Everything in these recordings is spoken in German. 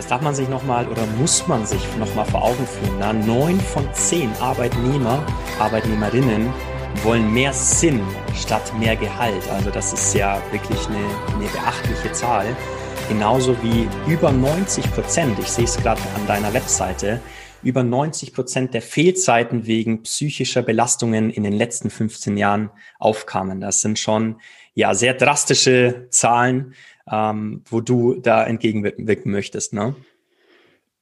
das darf man sich nochmal oder muss man sich nochmal vor Augen führen. Na? Neun von zehn Arbeitnehmer, Arbeitnehmerinnen wollen mehr Sinn statt mehr Gehalt. Also das ist ja wirklich eine, eine beachtliche Zahl. Genauso wie über 90 Prozent, ich sehe es gerade an deiner Webseite, über 90 Prozent der Fehlzeiten wegen psychischer Belastungen in den letzten 15 Jahren aufkamen. Das sind schon ja sehr drastische Zahlen, ähm, wo du da entgegenwirken möchtest. Ne?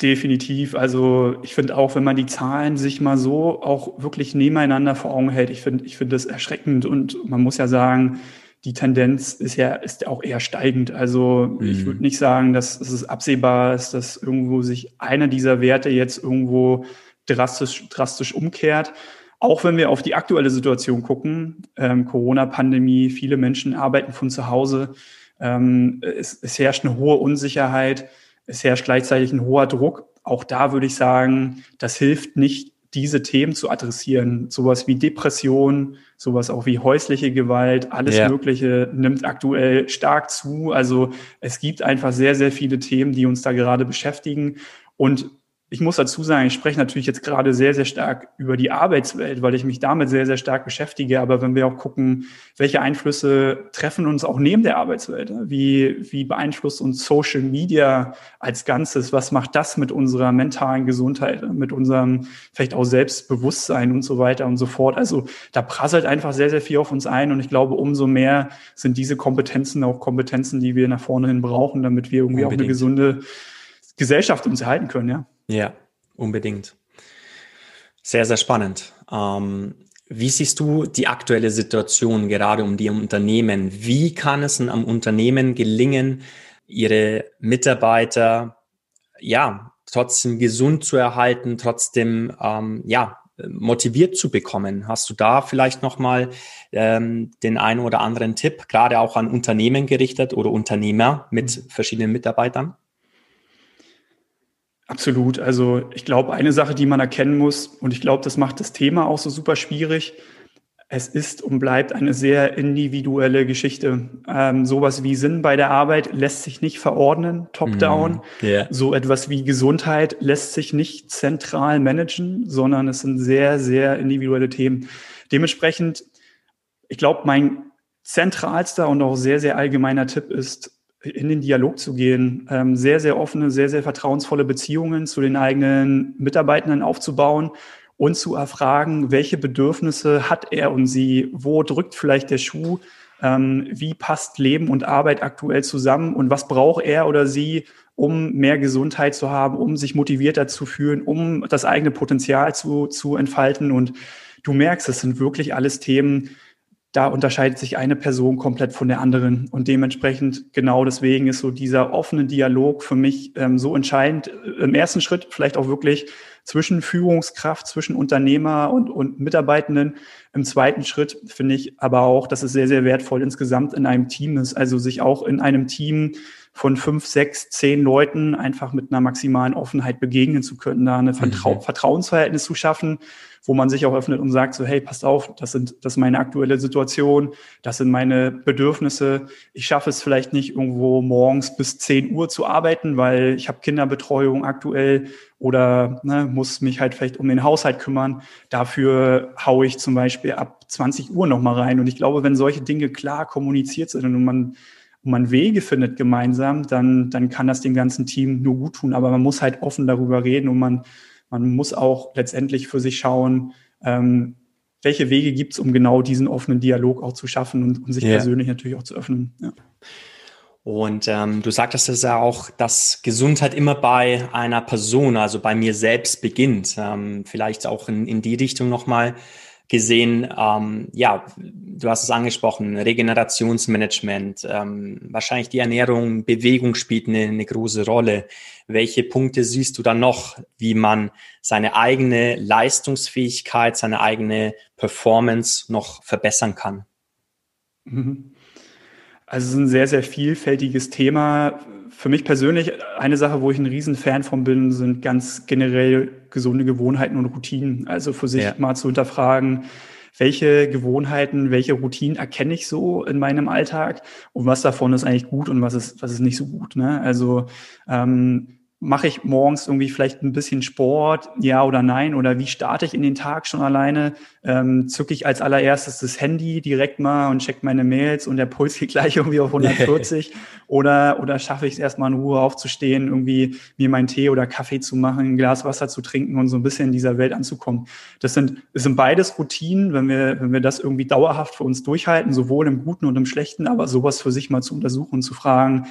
Definitiv. Also ich finde auch, wenn man die Zahlen sich mal so auch wirklich nebeneinander vor Augen hält, ich finde, ich finde das erschreckend und man muss ja sagen, die Tendenz ist ja ist auch eher steigend. Also mhm. ich würde nicht sagen, dass, es absehbar ist, dass irgendwo sich einer dieser Werte jetzt irgendwo drastisch, drastisch umkehrt. Auch wenn wir auf die aktuelle Situation gucken, ähm, Corona-Pandemie, viele Menschen arbeiten von zu Hause, ähm, es, es herrscht eine hohe Unsicherheit, es herrscht gleichzeitig ein hoher Druck. Auch da würde ich sagen, das hilft nicht, diese Themen zu adressieren. Sowas wie Depression, sowas auch wie häusliche Gewalt, alles ja. Mögliche nimmt aktuell stark zu. Also es gibt einfach sehr, sehr viele Themen, die uns da gerade beschäftigen. Und ich muss dazu sagen, ich spreche natürlich jetzt gerade sehr, sehr stark über die Arbeitswelt, weil ich mich damit sehr, sehr stark beschäftige. Aber wenn wir auch gucken, welche Einflüsse treffen uns auch neben der Arbeitswelt? Wie, wie beeinflusst uns Social Media als Ganzes? Was macht das mit unserer mentalen Gesundheit, mit unserem vielleicht auch Selbstbewusstsein und so weiter und so fort? Also da prasselt einfach sehr, sehr viel auf uns ein. Und ich glaube, umso mehr sind diese Kompetenzen auch Kompetenzen, die wir nach vorne hin brauchen, damit wir irgendwie Unbedingt. auch eine gesunde Gesellschaft uns erhalten können, ja. Ja, unbedingt. Sehr, sehr spannend. Ähm, wie siehst du die aktuelle Situation gerade um die Unternehmen? Wie kann es am Unternehmen gelingen, ihre Mitarbeiter ja trotzdem gesund zu erhalten, trotzdem ähm, ja motiviert zu bekommen? Hast du da vielleicht noch mal ähm, den einen oder anderen Tipp, gerade auch an Unternehmen gerichtet oder Unternehmer mit mhm. verschiedenen Mitarbeitern? Absolut. Also ich glaube, eine Sache, die man erkennen muss, und ich glaube, das macht das Thema auch so super schwierig, es ist und bleibt eine sehr individuelle Geschichte. Ähm, sowas wie Sinn bei der Arbeit lässt sich nicht verordnen, top-down. Mm, yeah. So etwas wie Gesundheit lässt sich nicht zentral managen, sondern es sind sehr, sehr individuelle Themen. Dementsprechend, ich glaube, mein zentralster und auch sehr, sehr allgemeiner Tipp ist, in den Dialog zu gehen, ähm, sehr, sehr offene, sehr, sehr vertrauensvolle Beziehungen zu den eigenen Mitarbeitenden aufzubauen und zu erfragen, welche Bedürfnisse hat er und sie, wo drückt vielleicht der Schuh, ähm, wie passt Leben und Arbeit aktuell zusammen? Und was braucht er oder sie, um mehr Gesundheit zu haben, um sich motivierter zu fühlen, um das eigene Potenzial zu, zu entfalten. Und du merkst, es sind wirklich alles Themen, da unterscheidet sich eine Person komplett von der anderen. Und dementsprechend genau deswegen ist so dieser offene Dialog für mich ähm, so entscheidend. Äh, Im ersten Schritt vielleicht auch wirklich zwischen Führungskraft, zwischen Unternehmer und, und Mitarbeitenden. Im zweiten Schritt finde ich aber auch, dass es sehr, sehr wertvoll insgesamt in einem Team ist. Also sich auch in einem Team von fünf, sechs, zehn Leuten einfach mit einer maximalen Offenheit begegnen zu können, da eine Vertrau mhm. Vertrauensverhältnis zu schaffen, wo man sich auch öffnet und sagt so, hey, passt auf, das sind, das ist meine aktuelle Situation, das sind meine Bedürfnisse. Ich schaffe es vielleicht nicht irgendwo morgens bis 10 Uhr zu arbeiten, weil ich habe Kinderbetreuung aktuell oder ne, muss mich halt vielleicht um den Haushalt kümmern. Dafür haue ich zum Beispiel ab 20 Uhr nochmal rein. Und ich glaube, wenn solche Dinge klar kommuniziert sind und man und man Wege findet gemeinsam, dann, dann kann das dem ganzen Team nur gut tun. Aber man muss halt offen darüber reden und man, man muss auch letztendlich für sich schauen, ähm, welche Wege gibt es, um genau diesen offenen Dialog auch zu schaffen und, und sich yeah. persönlich natürlich auch zu öffnen. Ja. Und ähm, du sagtest es ja auch, dass Gesundheit immer bei einer Person, also bei mir selbst beginnt. Ähm, vielleicht auch in, in die Richtung nochmal gesehen, ähm, ja, du hast es angesprochen, Regenerationsmanagement, ähm, wahrscheinlich die Ernährung, Bewegung spielt eine, eine große Rolle. Welche Punkte siehst du dann noch, wie man seine eigene Leistungsfähigkeit, seine eigene Performance noch verbessern kann? Mhm. Also es ist ein sehr, sehr vielfältiges Thema. Für mich persönlich eine Sache, wo ich ein Riesenfan von bin, sind ganz generell gesunde Gewohnheiten und Routinen. Also für sich ja. mal zu hinterfragen, welche Gewohnheiten, welche Routinen erkenne ich so in meinem Alltag und was davon ist eigentlich gut und was ist, was ist nicht so gut. Ne? Also ähm, mache ich morgens irgendwie vielleicht ein bisschen Sport, ja oder nein? Oder wie starte ich in den Tag schon alleine? Ähm, zücke ich als allererstes das Handy direkt mal und check meine Mails und der Puls geht gleich irgendwie auf 140? oder, oder schaffe ich es erstmal in Ruhe aufzustehen, irgendwie mir meinen Tee oder Kaffee zu machen, ein Glas Wasser zu trinken und so ein bisschen in dieser Welt anzukommen? Das sind, das sind beides Routinen, wenn wir, wenn wir das irgendwie dauerhaft für uns durchhalten, sowohl im Guten und im Schlechten, aber sowas für sich mal zu untersuchen und zu fragen,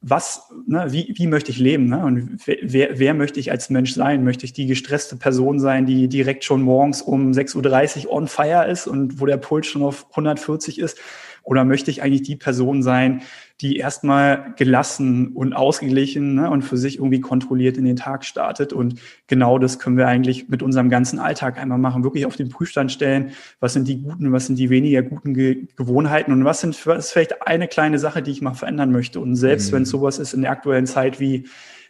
was, ne, wie, wie möchte ich leben? Ne? Und wer, wer möchte ich als Mensch sein? Möchte ich die gestresste Person sein, die direkt schon morgens um 6.30 Uhr on fire ist und wo der Puls schon auf 140 ist? Oder möchte ich eigentlich die Person sein, die erstmal gelassen und ausgeglichen ne, und für sich irgendwie kontrolliert in den Tag startet? Und genau das können wir eigentlich mit unserem ganzen Alltag einmal machen, wirklich auf den Prüfstand stellen. Was sind die guten, was sind die weniger guten Ge Gewohnheiten und was sind was ist vielleicht eine kleine Sache, die ich mal verändern möchte? Und selbst mhm. wenn es sowas ist in der aktuellen Zeit wie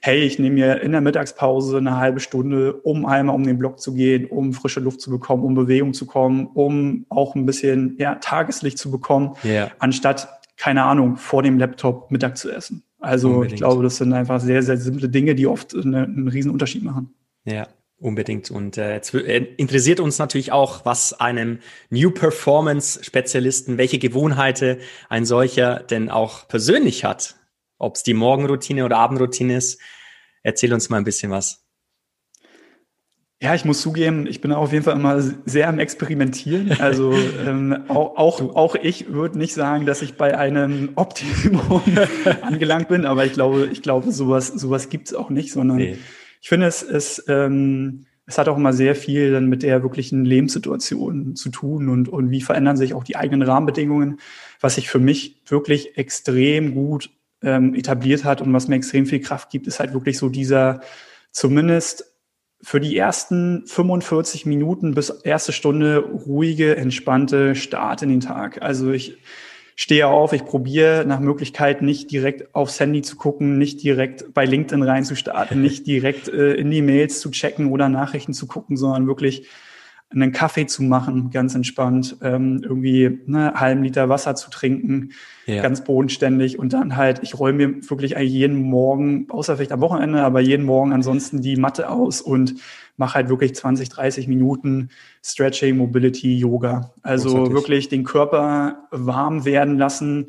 hey, ich nehme mir in der Mittagspause eine halbe Stunde, um einmal um den Block zu gehen, um frische Luft zu bekommen, um Bewegung zu kommen, um auch ein bisschen ja, Tageslicht zu bekommen, yeah. anstatt, keine Ahnung, vor dem Laptop Mittag zu essen. Also Unbedingt. ich glaube, das sind einfach sehr, sehr simple Dinge, die oft eine, einen riesen Unterschied machen. Ja, Unbedingt. Und äh, jetzt äh, interessiert uns natürlich auch, was einem New Performance Spezialisten, welche Gewohnheiten ein solcher denn auch persönlich hat. Ob es die Morgenroutine oder Abendroutine ist. Erzähl uns mal ein bisschen was. Ja, ich muss zugeben, ich bin auf jeden Fall immer sehr am Experimentieren. Also ähm, auch, auch, auch ich würde nicht sagen, dass ich bei einem Optimum angelangt bin, aber ich glaube, ich glaube, sowas, sowas gibt es auch nicht, sondern nee. ich finde, es, es, ähm, es hat auch immer sehr viel dann mit der wirklichen Lebenssituation zu tun und, und wie verändern sich auch die eigenen Rahmenbedingungen, was sich für mich wirklich extrem gut ähm, etabliert hat und was mir extrem viel Kraft gibt, ist halt wirklich so dieser zumindest für die ersten 45 Minuten bis erste Stunde ruhige, entspannte Start in den Tag. Also ich stehe auf, ich probiere nach Möglichkeit nicht direkt aufs Handy zu gucken, nicht direkt bei LinkedIn reinzustarten, nicht direkt äh, in die Mails zu checken oder Nachrichten zu gucken, sondern wirklich einen Kaffee zu machen, ganz entspannt, ähm, irgendwie ne, halben Liter Wasser zu trinken, ja. ganz bodenständig und dann halt, ich räume mir wirklich eigentlich jeden Morgen, außer vielleicht am Wochenende, aber jeden Morgen ansonsten die Matte aus und mache halt wirklich 20, 30 Minuten Stretching, Mobility, Yoga. Also Großartig. wirklich den Körper warm werden lassen,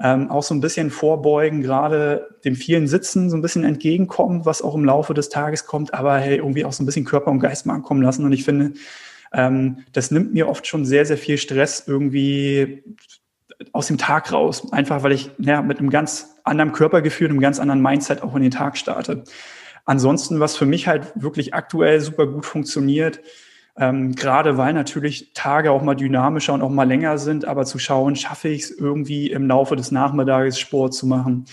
ähm, auch so ein bisschen vorbeugen, gerade dem vielen Sitzen so ein bisschen entgegenkommen, was auch im Laufe des Tages kommt, aber hey, irgendwie auch so ein bisschen Körper und Geist mal ankommen lassen. Und ich finde, ähm, das nimmt mir oft schon sehr, sehr viel Stress irgendwie aus dem Tag raus. Einfach weil ich ja, mit einem ganz anderen Körpergefühl, einem ganz anderen Mindset auch in den Tag starte. Ansonsten, was für mich halt wirklich aktuell super gut funktioniert, ähm, gerade weil natürlich Tage auch mal dynamischer und auch mal länger sind, aber zu schauen, schaffe ich es irgendwie im Laufe des Nachmittages Sport zu machen.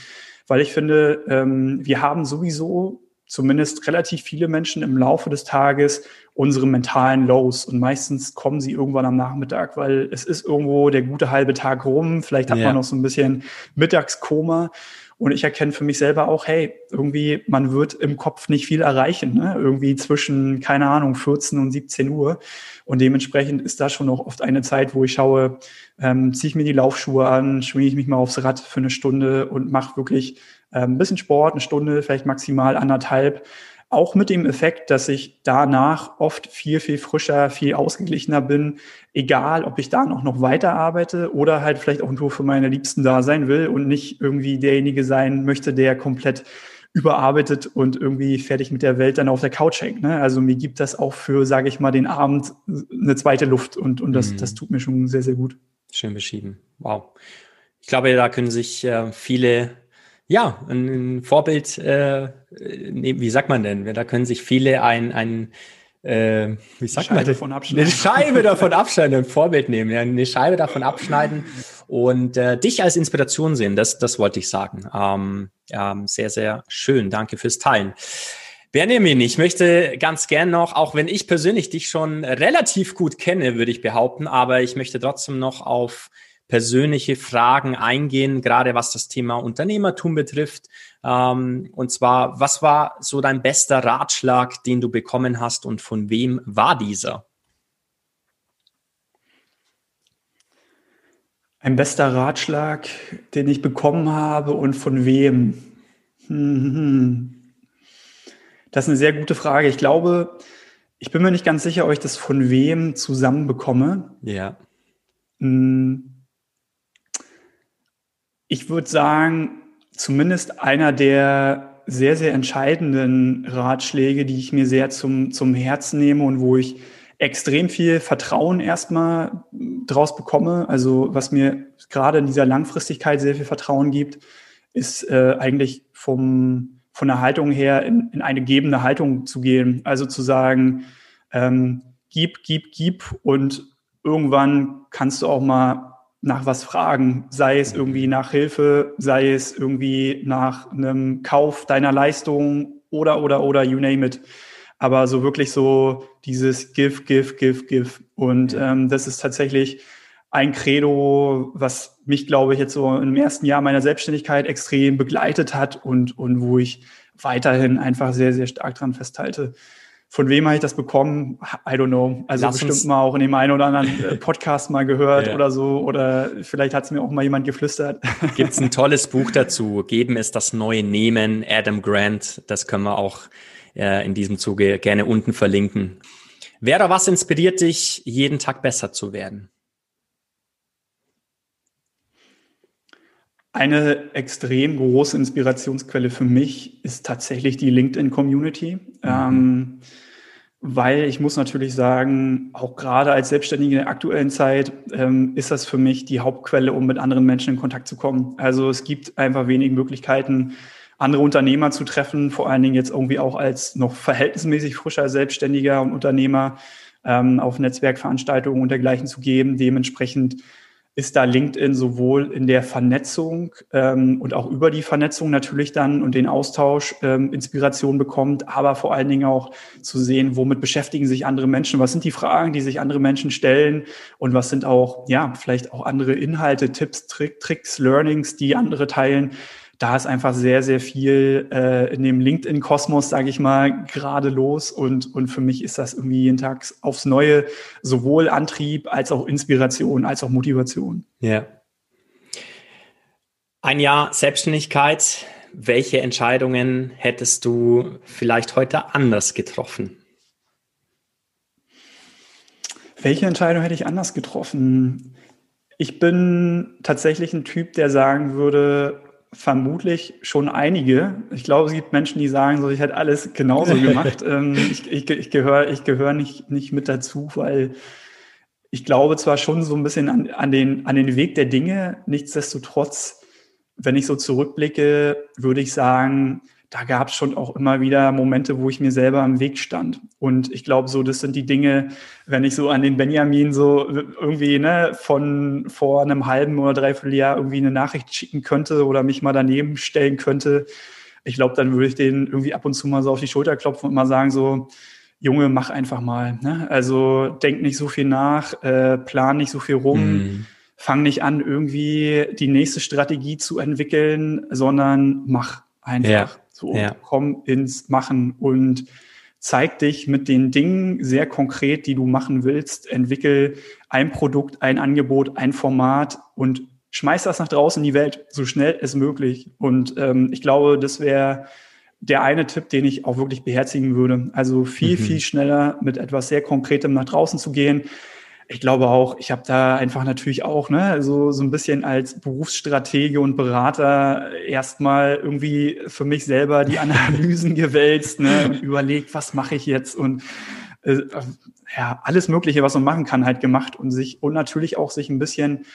Weil ich finde, ähm, wir haben sowieso zumindest relativ viele Menschen im Laufe des Tages unsere mentalen Lows. Und meistens kommen sie irgendwann am Nachmittag, weil es ist irgendwo der gute halbe Tag rum. Vielleicht hat ja. man noch so ein bisschen Mittagskoma. Und ich erkenne für mich selber auch, hey, irgendwie, man wird im Kopf nicht viel erreichen, ne? irgendwie zwischen, keine Ahnung, 14 und 17 Uhr. Und dementsprechend ist da schon noch oft eine Zeit, wo ich schaue, ähm, ziehe ich mir die Laufschuhe an, schwinge ich mich mal aufs Rad für eine Stunde und mache wirklich ein bisschen Sport, eine Stunde, vielleicht maximal anderthalb. Auch mit dem Effekt, dass ich danach oft viel, viel frischer, viel ausgeglichener bin, egal ob ich da noch, noch weiter arbeite oder halt vielleicht auch nur für meine Liebsten da sein will und nicht irgendwie derjenige sein möchte, der komplett überarbeitet und irgendwie fertig mit der Welt dann auf der Couch hängt. Ne? Also mir gibt das auch für, sage ich mal, den Abend eine zweite Luft und, und das, mhm. das tut mir schon sehr, sehr gut. Schön beschrieben. Wow. Ich glaube, da können sich äh, viele ja, ein Vorbild, äh, wie sagt man denn? Da können sich viele ein, ein äh, wie sagt Scheibe man? Davon abschneiden. Eine Scheibe davon abschneiden, ein Vorbild nehmen, ja, eine Scheibe davon abschneiden und äh, dich als Inspiration sehen. Das, das wollte ich sagen. Ähm, ja, sehr, sehr schön. Danke fürs Teilen. Benjamin, ich möchte ganz gern noch, auch wenn ich persönlich dich schon relativ gut kenne, würde ich behaupten, aber ich möchte trotzdem noch auf persönliche Fragen eingehen, gerade was das Thema Unternehmertum betrifft. Ähm, und zwar, was war so dein bester Ratschlag, den du bekommen hast und von wem war dieser? Ein bester Ratschlag, den ich bekommen habe und von wem? Hm, hm. hm. Das ist eine sehr gute Frage. Ich glaube, ich bin mir nicht ganz sicher, ob ich das von wem zusammenbekomme. Ja. Hm. Ich würde sagen, zumindest einer der sehr, sehr entscheidenden Ratschläge, die ich mir sehr zum, zum Herzen nehme und wo ich extrem viel Vertrauen erstmal draus bekomme. Also was mir gerade in dieser Langfristigkeit sehr viel Vertrauen gibt, ist äh, eigentlich vom, von der Haltung her in, in eine gebende Haltung zu gehen. Also zu sagen, ähm, gib, gib, gib und irgendwann kannst du auch mal nach was fragen, sei es irgendwie nach Hilfe, sei es irgendwie nach einem Kauf deiner Leistung oder, oder, oder, you name it aber so wirklich so dieses Give, Give, Give, Give. Und ähm, das ist tatsächlich ein Credo, was mich, glaube ich, jetzt so im ersten Jahr meiner Selbstständigkeit extrem begleitet hat und, und wo ich weiterhin einfach sehr, sehr stark dran festhalte. Von wem habe ich das bekommen? I don't know. Also Lass bestimmt mal auch in dem einen oder anderen Podcast mal gehört ja. oder so. Oder vielleicht hat es mir auch mal jemand geflüstert. Gibt es ein tolles Buch dazu? Geben ist das neue Nehmen, Adam Grant. Das können wir auch äh, in diesem Zuge gerne unten verlinken. Wer oder was inspiriert dich, jeden Tag besser zu werden? Eine extrem große Inspirationsquelle für mich ist tatsächlich die LinkedIn-Community. Mhm. Ähm, weil ich muss natürlich sagen, auch gerade als Selbstständige in der aktuellen Zeit ähm, ist das für mich die Hauptquelle, um mit anderen Menschen in Kontakt zu kommen. Also es gibt einfach wenig Möglichkeiten, andere Unternehmer zu treffen, vor allen Dingen jetzt irgendwie auch als noch verhältnismäßig frischer Selbstständiger und Unternehmer ähm, auf Netzwerkveranstaltungen und dergleichen zu geben. Dementsprechend ist da LinkedIn sowohl in der Vernetzung ähm, und auch über die Vernetzung natürlich dann und den Austausch ähm, Inspiration bekommt, aber vor allen Dingen auch zu sehen, womit beschäftigen sich andere Menschen, was sind die Fragen, die sich andere Menschen stellen und was sind auch, ja, vielleicht auch andere Inhalte, Tipps, Trick, Tricks, Learnings, die andere teilen da ist einfach sehr, sehr viel äh, in dem LinkedIn-Kosmos, sage ich mal, gerade los. Und, und für mich ist das irgendwie jeden Tag aufs Neue sowohl Antrieb als auch Inspiration, als auch Motivation. Ja. Ein Jahr Selbstständigkeit. Welche Entscheidungen hättest du vielleicht heute anders getroffen? Welche Entscheidung hätte ich anders getroffen? Ich bin tatsächlich ein Typ, der sagen würde, vermutlich schon einige. Ich glaube, es gibt Menschen, die sagen, so ich hätte alles genauso gemacht. ähm, ich ich, ich gehöre ich gehör nicht, nicht mit dazu, weil ich glaube zwar schon so ein bisschen an, an, den, an den Weg der Dinge, nichtsdestotrotz, wenn ich so zurückblicke, würde ich sagen, da gab es schon auch immer wieder Momente, wo ich mir selber am Weg stand. Und ich glaube, so, das sind die Dinge, wenn ich so an den Benjamin so irgendwie ne, von vor einem halben oder dreiviertel Jahr irgendwie eine Nachricht schicken könnte oder mich mal daneben stellen könnte, ich glaube, dann würde ich den irgendwie ab und zu mal so auf die Schulter klopfen und mal sagen, so, Junge, mach einfach mal. Ne? Also denk nicht so viel nach, äh, plan nicht so viel rum. Mm. Fang nicht an, irgendwie die nächste Strategie zu entwickeln, sondern mach einfach. Ja. So, ja. komm ins Machen und zeig dich mit den Dingen sehr konkret, die du machen willst. Entwickel ein Produkt, ein Angebot, ein Format und schmeiß das nach draußen in die Welt, so schnell es möglich. Und ähm, ich glaube, das wäre der eine Tipp, den ich auch wirklich beherzigen würde. Also viel, mhm. viel schneller mit etwas sehr Konkretem nach draußen zu gehen ich glaube auch, ich habe da einfach natürlich auch, ne, so, so ein bisschen als Berufsstratege und Berater erstmal irgendwie für mich selber die Analysen gewälzt, ne, und überlegt, was mache ich jetzt? Und äh, ja, alles Mögliche, was man machen kann, halt gemacht und sich und natürlich auch sich ein bisschen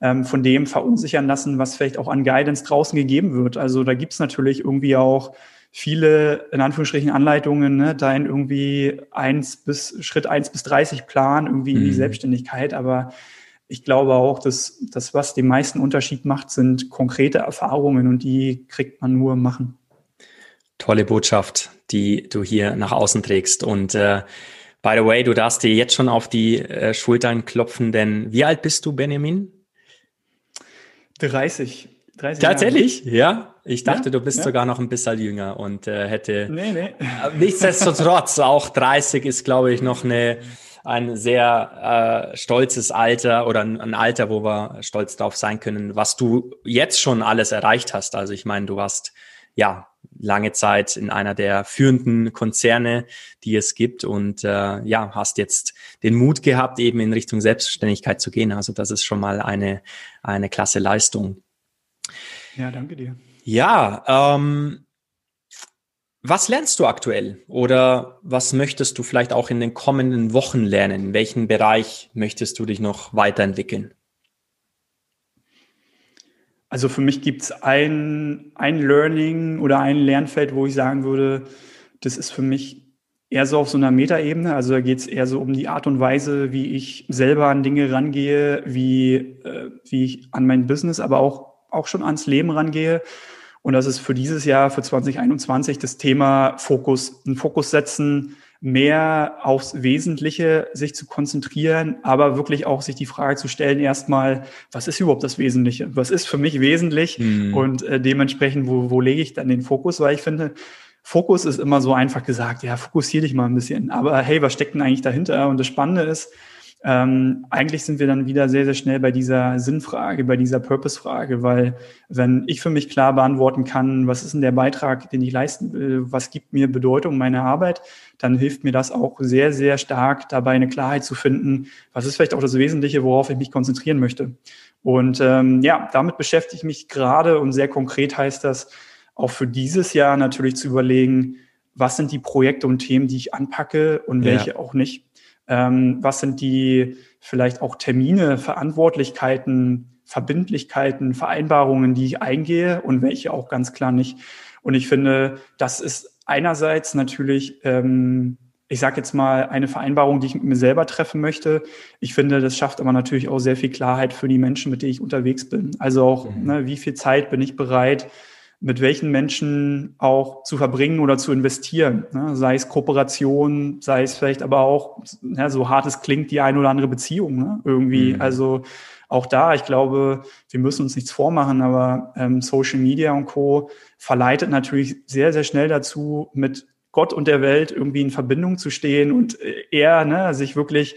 ähm, von dem verunsichern lassen, was vielleicht auch an Guidance draußen gegeben wird. Also da gibt's natürlich irgendwie auch viele, in Anführungsstrichen, Anleitungen, ne, dein irgendwie eins bis, Schritt eins bis 30 Plan irgendwie mhm. in die mhm. Selbstständigkeit. Aber ich glaube auch, dass das, was den meisten Unterschied macht, sind konkrete Erfahrungen und die kriegt man nur machen. Tolle Botschaft, die du hier nach außen trägst. Und äh, by the way, du darfst dir jetzt schon auf die äh, Schultern klopfen, denn wie alt bist du, Benjamin? 30. 30 Tatsächlich, Jahre. ja. Ich dachte, ja? du bist ja? sogar noch ein bisschen jünger und äh, hätte. Nee, nee. Nichtsdestotrotz, auch 30 ist, glaube ich, noch eine, ein sehr äh, stolzes Alter oder ein, ein, Alter, wo wir stolz drauf sein können, was du jetzt schon alles erreicht hast. Also ich meine, du hast ja lange Zeit in einer der führenden Konzerne, die es gibt und äh, ja, hast jetzt den Mut gehabt, eben in Richtung Selbstständigkeit zu gehen. Also das ist schon mal eine, eine klasse Leistung. Ja, danke dir. Ja, ähm, was lernst du aktuell oder was möchtest du vielleicht auch in den kommenden Wochen lernen? In welchem Bereich möchtest du dich noch weiterentwickeln? Also für mich gibt es ein, ein Learning oder ein Lernfeld, wo ich sagen würde, das ist für mich eher so auf so einer Metaebene. Also da geht es eher so um die Art und Weise, wie ich selber an Dinge rangehe, wie, äh, wie ich an mein Business, aber auch, auch schon ans Leben rangehe. Und das ist für dieses Jahr, für 2021, das Thema Fokus. Ein Fokus setzen, mehr aufs Wesentliche sich zu konzentrieren, aber wirklich auch sich die Frage zu stellen, erstmal, was ist überhaupt das Wesentliche? Was ist für mich wesentlich? Mhm. Und äh, dementsprechend, wo, wo lege ich dann den Fokus? Weil ich finde, Fokus ist immer so einfach gesagt, ja, fokussiere dich mal ein bisschen. Aber hey, was steckt denn eigentlich dahinter? Und das Spannende ist, ähm, eigentlich sind wir dann wieder sehr, sehr schnell bei dieser Sinnfrage, bei dieser Purpose-Frage, weil wenn ich für mich klar beantworten kann, was ist denn der Beitrag, den ich leisten will, was gibt mir Bedeutung meiner Arbeit, dann hilft mir das auch sehr, sehr stark dabei, eine Klarheit zu finden, was ist vielleicht auch das Wesentliche, worauf ich mich konzentrieren möchte. Und ähm, ja, damit beschäftige ich mich gerade und sehr konkret heißt das, auch für dieses Jahr natürlich zu überlegen, was sind die Projekte und Themen, die ich anpacke und welche ja. auch nicht. Ähm, was sind die vielleicht auch Termine, Verantwortlichkeiten, Verbindlichkeiten, Vereinbarungen, die ich eingehe und welche auch ganz klar nicht. Und ich finde, das ist einerseits natürlich, ähm, ich sage jetzt mal, eine Vereinbarung, die ich mit mir selber treffen möchte. Ich finde, das schafft aber natürlich auch sehr viel Klarheit für die Menschen, mit denen ich unterwegs bin. Also auch, mhm. ne, wie viel Zeit bin ich bereit, mit welchen Menschen auch zu verbringen oder zu investieren. Ne? Sei es Kooperation, sei es vielleicht aber auch, ja, so hart es klingt, die eine oder andere Beziehung ne? irgendwie. Mhm. Also auch da, ich glaube, wir müssen uns nichts vormachen, aber ähm, Social Media und Co. verleitet natürlich sehr, sehr schnell dazu, mit Gott und der Welt irgendwie in Verbindung zu stehen und äh, eher ne, sich wirklich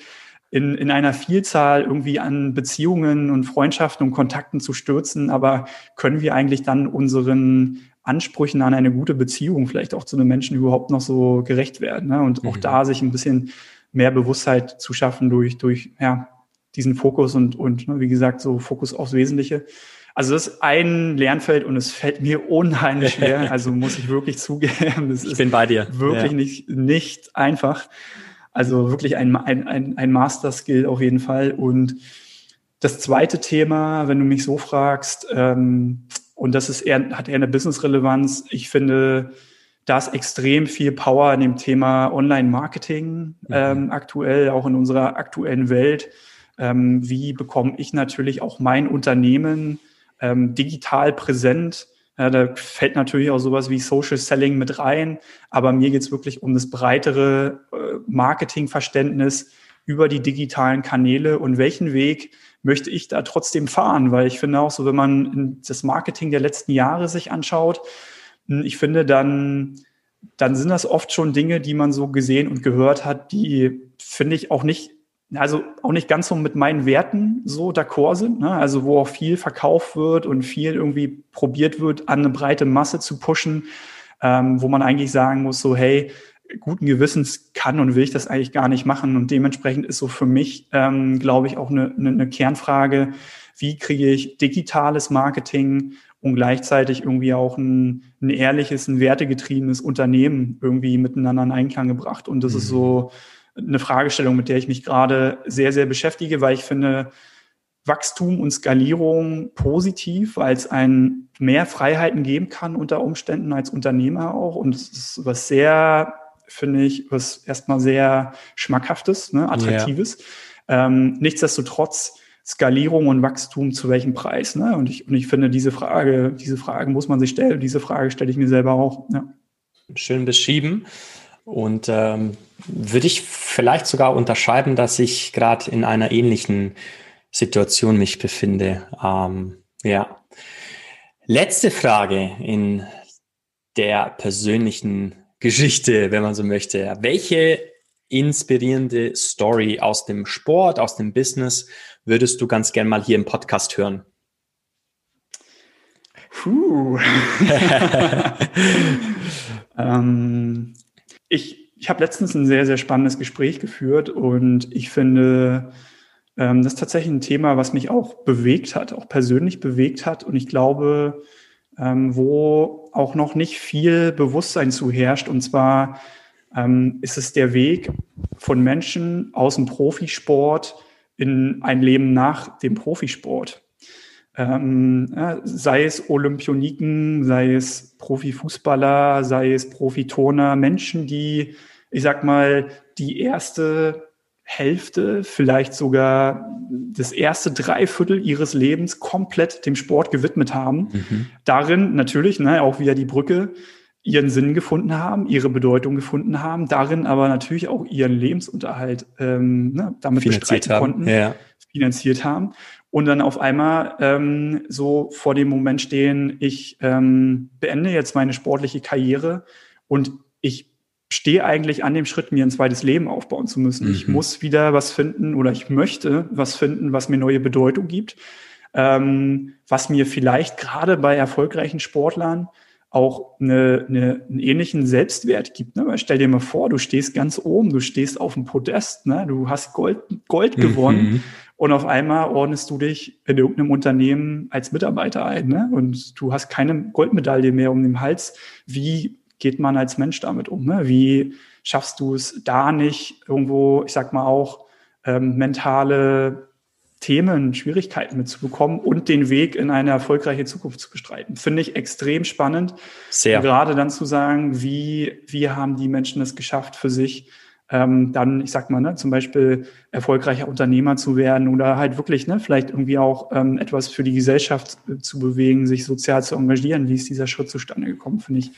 in, in einer Vielzahl irgendwie an Beziehungen und Freundschaften und Kontakten zu stürzen, aber können wir eigentlich dann unseren Ansprüchen an eine gute Beziehung vielleicht auch zu einem Menschen überhaupt noch so gerecht werden ne? und auch mhm. da sich ein bisschen mehr Bewusstheit zu schaffen durch, durch ja, diesen Fokus und, und ne, wie gesagt, so Fokus aufs Wesentliche. Also das ist ein Lernfeld und es fällt mir unheimlich schwer. Also muss ich wirklich zugeben. Das ich bin bei dir. Wirklich ja. nicht, nicht einfach. Also wirklich ein, ein, ein, ein Master-Skill auf jeden Fall. Und das zweite Thema, wenn du mich so fragst, ähm, und das ist eher, hat eher eine Business-Relevanz, ich finde, da ist extrem viel Power in dem Thema Online-Marketing mhm. ähm, aktuell, auch in unserer aktuellen Welt. Ähm, wie bekomme ich natürlich auch mein Unternehmen ähm, digital präsent? Ja, da fällt natürlich auch sowas wie Social Selling mit rein, aber mir geht's wirklich um das breitere äh, Marketingverständnis über die digitalen Kanäle und welchen Weg möchte ich da trotzdem fahren, weil ich finde auch so, wenn man das Marketing der letzten Jahre sich anschaut, hm, ich finde dann, dann sind das oft schon Dinge, die man so gesehen und gehört hat, die finde ich auch nicht also auch nicht ganz so mit meinen Werten so d'accord sind, ne? also wo auch viel verkauft wird und viel irgendwie probiert wird, an eine breite Masse zu pushen, ähm, wo man eigentlich sagen muss, so hey, guten Gewissens kann und will ich das eigentlich gar nicht machen und dementsprechend ist so für mich, ähm, glaube ich, auch eine, eine, eine Kernfrage, wie kriege ich digitales Marketing und gleichzeitig irgendwie auch ein, ein ehrliches, ein wertegetriebenes Unternehmen irgendwie miteinander in Einklang gebracht und das mhm. ist so eine Fragestellung, mit der ich mich gerade sehr, sehr beschäftige, weil ich finde Wachstum und Skalierung positiv, weil es einen mehr Freiheiten geben kann unter Umständen als Unternehmer auch. Und es ist was sehr, finde ich, was erstmal sehr schmackhaftes, ne, attraktives. Ja. Ähm, nichtsdestotrotz Skalierung und Wachstum zu welchem Preis? Ne? Und, ich, und ich finde, diese Frage, diese Frage muss man sich stellen. Diese Frage stelle ich mir selber auch. Ja. Schön beschrieben. Und ähm, würde ich vielleicht sogar unterschreiben, dass ich gerade in einer ähnlichen Situation mich befinde. Ähm, ja. Letzte Frage in der persönlichen Geschichte, wenn man so möchte. Welche inspirierende Story aus dem Sport, aus dem Business würdest du ganz gern mal hier im Podcast hören? Puh. ähm, ich ich habe letztens ein sehr, sehr spannendes Gespräch geführt und ich finde, ähm, das ist tatsächlich ein Thema, was mich auch bewegt hat, auch persönlich bewegt hat. Und ich glaube, ähm, wo auch noch nicht viel Bewusstsein zu herrscht. Und zwar ähm, ist es der Weg von Menschen aus dem Profisport in ein Leben nach dem Profisport. Ähm, sei es Olympioniken, sei es Profifußballer, sei es Profiturner, Menschen, die, ich sag mal, die erste Hälfte, vielleicht sogar das erste Dreiviertel ihres Lebens komplett dem Sport gewidmet haben. Mhm. Darin natürlich, ne, auch wieder die Brücke, ihren Sinn gefunden haben, ihre Bedeutung gefunden haben, darin aber natürlich auch ihren Lebensunterhalt ähm, ne, damit bestreiten konnten, ja. finanziert haben und dann auf einmal ähm, so vor dem Moment stehen, ich ähm, beende jetzt meine sportliche Karriere und ich stehe eigentlich an dem Schritt, mir ein zweites Leben aufbauen zu müssen. Mhm. Ich muss wieder was finden oder ich möchte was finden, was mir neue Bedeutung gibt, ähm, was mir vielleicht gerade bei erfolgreichen Sportlern auch eine, eine, einen ähnlichen Selbstwert gibt. Ne? Weil stell dir mal vor, du stehst ganz oben, du stehst auf dem Podest, ne? du hast Gold, Gold gewonnen mhm und auf einmal ordnest du dich in irgendeinem Unternehmen als Mitarbeiter ein ne? und du hast keine Goldmedaille mehr um den Hals. Wie geht man als Mensch damit um? Ne? Wie schaffst du es da nicht irgendwo, ich sag mal auch, ähm, mentale Themen, Schwierigkeiten mitzubekommen und den Weg in eine erfolgreiche Zukunft zu bestreiten. Finde ich extrem spannend. Sehr. Gerade dann zu sagen, wie, wie haben die Menschen es geschafft für sich, ähm, dann, ich sag mal, ne, zum Beispiel erfolgreicher Unternehmer zu werden oder halt wirklich, ne, vielleicht irgendwie auch ähm, etwas für die Gesellschaft äh, zu bewegen, sich sozial zu engagieren. Wie ist dieser Schritt zustande gekommen, finde ich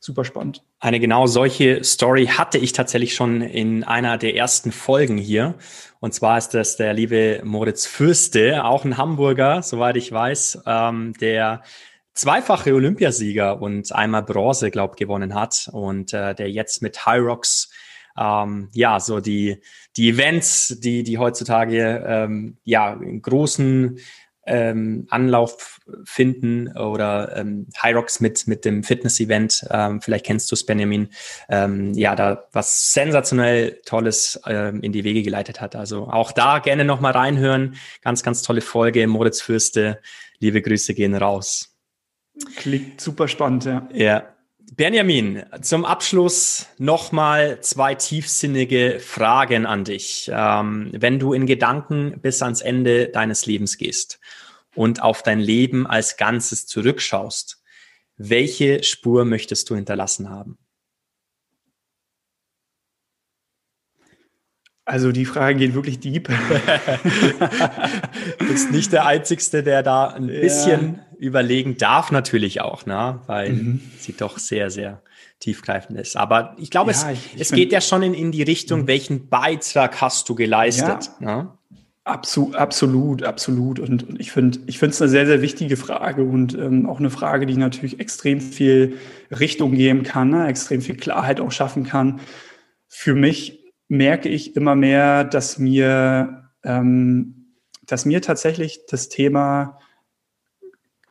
super spannend. Eine genau solche Story hatte ich tatsächlich schon in einer der ersten Folgen hier. Und zwar ist das der liebe Moritz Fürste, auch ein Hamburger, soweit ich weiß, ähm, der zweifache Olympiasieger und einmal Bronze, glaub, gewonnen hat und äh, der jetzt mit High Rocks ähm, ja, so die, die Events, die, die heutzutage ähm, ja in großen ähm, Anlauf finden oder ähm, High Rocks mit, mit dem Fitness-Event. Ähm, vielleicht kennst du es, Benjamin. Ähm, ja, da was sensationell Tolles ähm, in die Wege geleitet hat. Also auch da gerne nochmal reinhören. Ganz, ganz tolle Folge. Moritz Fürste, liebe Grüße gehen raus. Klingt super spannend, ja. Ja. Benjamin, zum Abschluss nochmal zwei tiefsinnige Fragen an dich. Ähm, wenn du in Gedanken bis ans Ende deines Lebens gehst und auf dein Leben als Ganzes zurückschaust, welche Spur möchtest du hinterlassen haben? Also die Frage geht wirklich deep. du bist nicht der Einzige, der da ein ja. bisschen überlegen darf, natürlich auch, ne? weil mhm. sie doch sehr, sehr tiefgreifend ist. Aber ich glaube, ja, es, ich, ich es geht ja schon in, in die Richtung, mhm. welchen Beitrag hast du geleistet? Ja. Ne? Absolut, absolut, absolut. Und, und ich finde, ich finde es eine sehr, sehr wichtige Frage und ähm, auch eine Frage, die natürlich extrem viel Richtung geben kann, ne? extrem viel Klarheit auch schaffen kann. Für mich merke ich immer mehr, dass mir, ähm, dass mir tatsächlich das Thema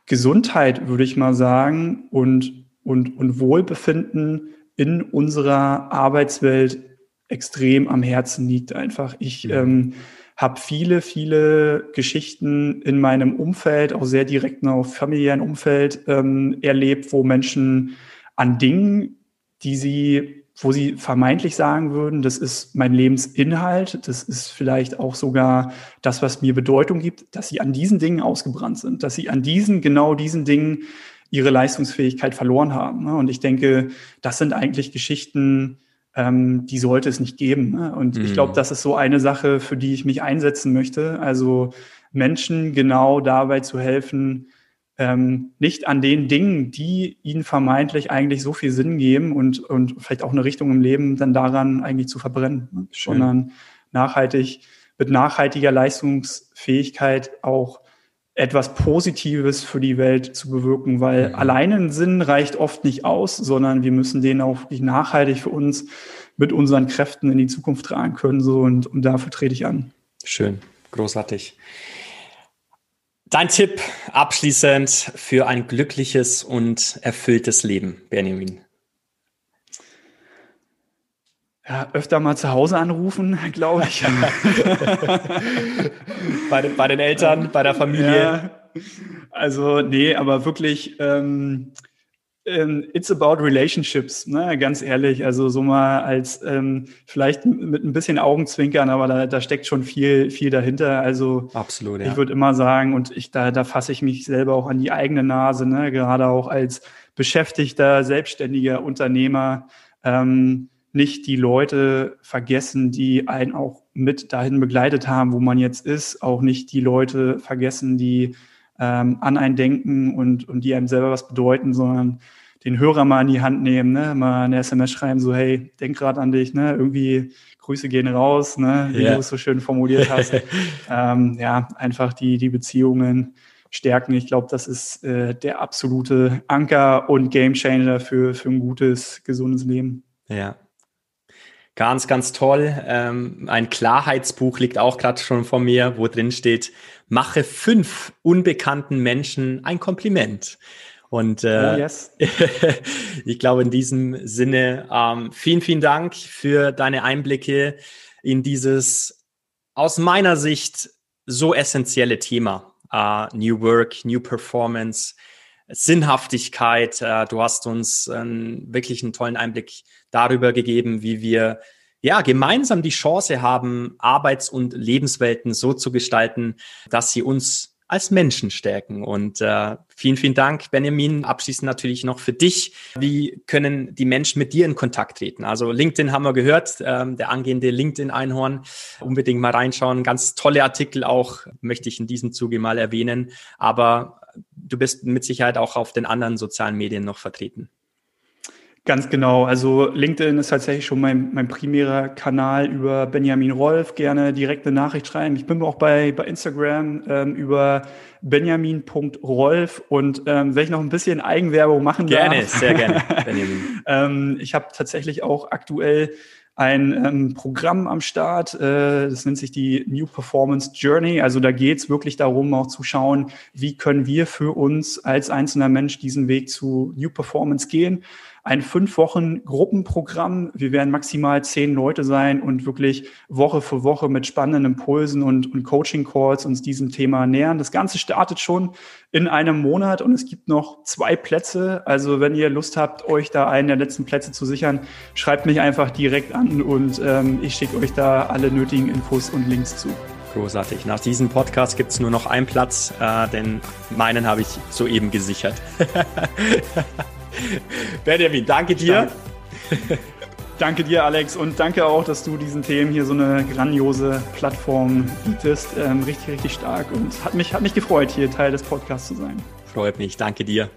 Gesundheit, würde ich mal sagen, und, und, und Wohlbefinden in unserer Arbeitswelt extrem am Herzen liegt einfach. Ich mhm. ähm, habe viele, viele Geschichten in meinem Umfeld, auch sehr direkt auf familiären Umfeld ähm, erlebt, wo Menschen an Dingen, die sie wo sie vermeintlich sagen würden, das ist mein Lebensinhalt, das ist vielleicht auch sogar das, was mir Bedeutung gibt, dass sie an diesen Dingen ausgebrannt sind, dass sie an diesen, genau diesen Dingen ihre Leistungsfähigkeit verloren haben. Ne? Und ich denke, das sind eigentlich Geschichten, ähm, die sollte es nicht geben. Ne? Und ich glaube, mhm. das ist so eine Sache, für die ich mich einsetzen möchte. Also Menschen genau dabei zu helfen, ähm, nicht an den Dingen, die ihnen vermeintlich eigentlich so viel Sinn geben und, und vielleicht auch eine Richtung im Leben dann daran eigentlich zu verbrennen, ne? sondern nachhaltig, mit nachhaltiger Leistungsfähigkeit auch etwas Positives für die Welt zu bewirken, weil mhm. alleine ein Sinn reicht oft nicht aus, sondern wir müssen den auch wirklich nachhaltig für uns mit unseren Kräften in die Zukunft tragen können. So und, und dafür trete ich an. Schön, großartig. Dein Tipp abschließend für ein glückliches und erfülltes Leben, Benjamin. Ja, öfter mal zu Hause anrufen, glaube ich. bei, den, bei den Eltern, bei der Familie. Ja, also, nee, aber wirklich, ähm, ähm, it's about relationships, ne? ganz ehrlich. Also so mal als ähm, vielleicht mit ein bisschen Augenzwinkern, aber da, da steckt schon viel, viel dahinter. Also absolut. Ja. Ich würde immer sagen, und ich da, da fasse ich mich selber auch an die eigene Nase, ne? gerade auch als beschäftigter, selbstständiger Unternehmer. Ähm, nicht die Leute vergessen, die einen auch mit dahin begleitet haben, wo man jetzt ist, auch nicht die Leute vergessen, die ähm, an einen denken und, und die einem selber was bedeuten, sondern den Hörer mal in die Hand nehmen, ne? mal eine SMS schreiben, so hey, denk gerade an dich, ne? irgendwie Grüße gehen raus, ne? wie ja. du es so schön formuliert hast. ähm, ja, einfach die, die Beziehungen stärken. Ich glaube, das ist äh, der absolute Anker und Gamechanger für, für ein gutes, gesundes Leben. Ja, Ganz, ganz toll. Ähm, ein Klarheitsbuch liegt auch gerade schon vor mir, wo drin steht, mache fünf unbekannten Menschen ein Kompliment. Und äh, oh, yes. ich glaube, in diesem Sinne, ähm, vielen, vielen Dank für deine Einblicke in dieses aus meiner Sicht so essentielle Thema. Uh, New Work, New Performance, Sinnhaftigkeit. Uh, du hast uns uh, wirklich einen tollen Einblick darüber gegeben, wie wir ja, gemeinsam die Chance haben, Arbeits- und Lebenswelten so zu gestalten, dass sie uns als Menschen stärken. Und äh, vielen, vielen Dank, Benjamin. Abschließend natürlich noch für dich. Wie können die Menschen mit dir in Kontakt treten? Also LinkedIn haben wir gehört, ähm, der angehende LinkedIn-Einhorn. Unbedingt mal reinschauen. Ganz tolle Artikel auch, möchte ich in diesem Zuge mal erwähnen. Aber du bist mit Sicherheit auch auf den anderen sozialen Medien noch vertreten. Ganz genau. Also LinkedIn ist tatsächlich schon mein, mein primärer Kanal über Benjamin Rolf. Gerne direkt eine Nachricht schreiben. Ich bin auch bei, bei Instagram ähm, über benjamin.rolf und ähm, wenn ich noch ein bisschen Eigenwerbung machen gerne, darf. Gerne, sehr gerne, Benjamin. ähm, ich habe tatsächlich auch aktuell ein ähm, Programm am Start. Äh, das nennt sich die New Performance Journey. Also da geht es wirklich darum, auch zu schauen, wie können wir für uns als einzelner Mensch diesen Weg zu New Performance gehen ein fünf Wochen Gruppenprogramm. Wir werden maximal zehn Leute sein und wirklich Woche für Woche mit spannenden Impulsen und, und Coaching-Calls uns diesem Thema nähern. Das Ganze startet schon in einem Monat und es gibt noch zwei Plätze. Also wenn ihr Lust habt, euch da einen der letzten Plätze zu sichern, schreibt mich einfach direkt an und ähm, ich schicke euch da alle nötigen Infos und Links zu. Großartig. Nach diesem Podcast gibt es nur noch einen Platz, äh, denn meinen habe ich soeben gesichert. Benjamin, danke dir. Danke dir, Alex, und danke auch, dass du diesen Themen hier so eine grandiose Plattform bietest. Ähm, richtig, richtig stark und hat mich, hat mich gefreut, hier Teil des Podcasts zu sein. Freut mich, danke dir.